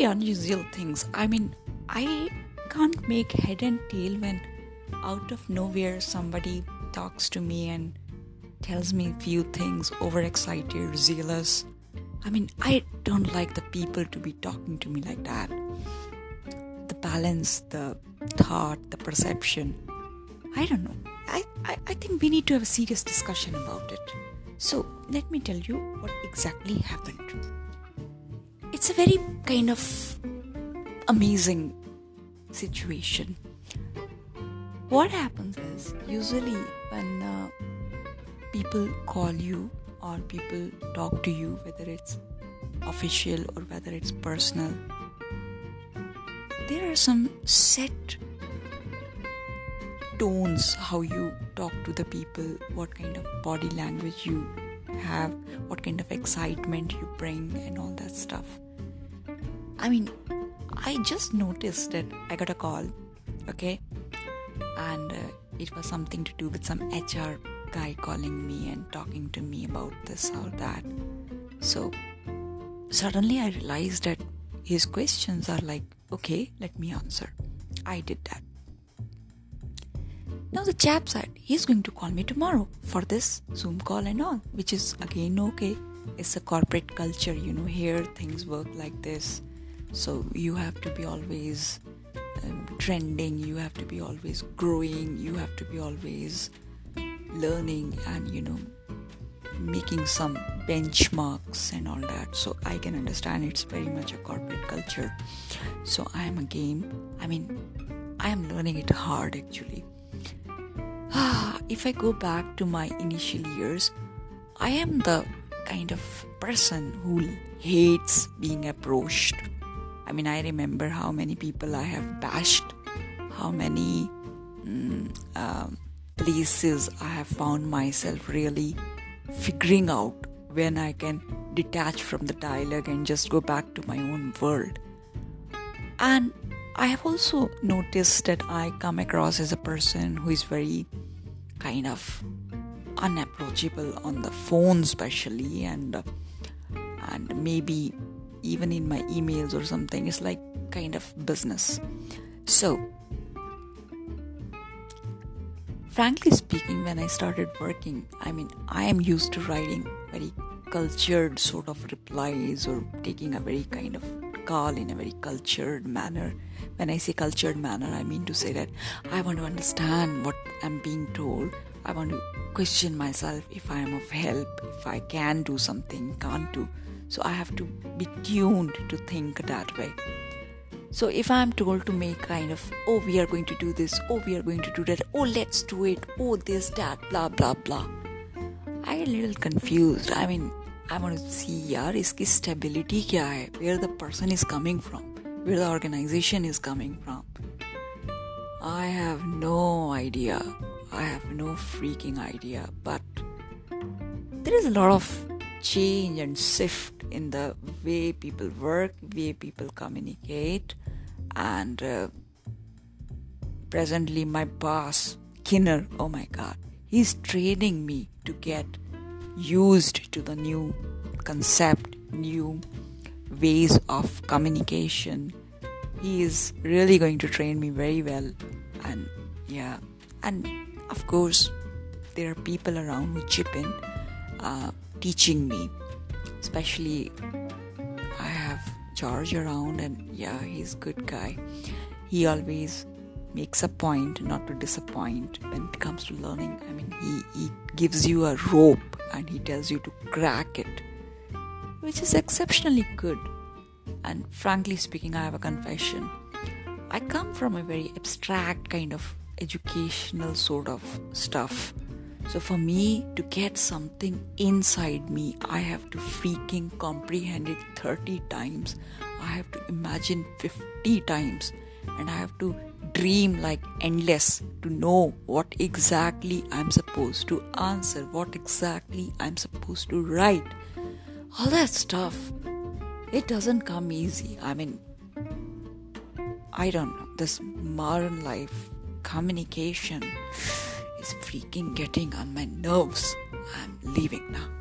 very unusual things. I mean, I can't make head and tail when out of nowhere somebody talks to me and tells me few things overexcited, zealous. I mean, I don't like the people to be talking to me like that. The balance, the thought, the perception. I don't know. I, I, I think we need to have a serious discussion about it. So, let me tell you what exactly happened. It's a very kind of amazing situation. What happens is, usually, when uh, people call you or people talk to you, whether it's official or whether it's personal, there are some set tones how you talk to the people, what kind of body language you have, what kind of excitement you bring, and all that stuff. I mean, I just noticed that I got a call, okay, and uh, it was something to do with some HR guy calling me and talking to me about this or that. So suddenly I realized that his questions are like, okay, let me answer. I did that. Now the chap said he's going to call me tomorrow for this Zoom call and all, which is again okay. It's a corporate culture, you know, here things work like this. So you have to be always um, trending, you have to be always growing, you have to be always learning and you know making some benchmarks and all that so i can understand it's very much a corporate culture so i am again i mean i am learning it hard actually if i go back to my initial years i am the kind of person who hates being approached i mean i remember how many people i have bashed how many mm, um, places I have found myself really figuring out when I can detach from the dialogue and just go back to my own world. And I have also noticed that I come across as a person who is very kind of unapproachable on the phone, especially, and and maybe even in my emails or something. It's like kind of business. So frankly speaking, when I started working, I mean, I am used to writing very cultured sort of replies or taking a very kind of call in a very cultured manner. When I say cultured manner, I mean to say that I want to understand what I'm being told. I want to question myself if I am of help, if I can do something, can't do. So I have to be tuned to think that way. So if I'm told to make kind of, oh, we are going to do this, oh, we are going to do that, oh, let's do it, oh, this, that, blah, blah, blah. I get a little confused. I mean, I want to see, yaar, iski stability kya hai? Where the person is coming from, where the organization is coming from. I have no idea. I have no freaking idea. But there is a lot of change and shift in the way people work, way people communicate, and uh, presently my boss, Kinner, oh my god, he's training me to get used to the new concept, new ways of communication. He is really going to train me very well, and yeah, and of course, there are people around who chip in, uh, teaching me. Especially I have George around and yeah he's good guy. He always makes a point not to disappoint when it comes to learning. I mean he, he gives you a rope and he tells you to crack it which is exceptionally good and frankly speaking I have a confession I come from a very abstract kind of educational sort of stuff so, for me to get something inside me, I have to freaking comprehend it 30 times. I have to imagine 50 times. And I have to dream like endless to know what exactly I'm supposed to answer, what exactly I'm supposed to write. All that stuff. It doesn't come easy. I mean, I don't know. This modern life communication is freaking getting on my nerves. I'm leaving now.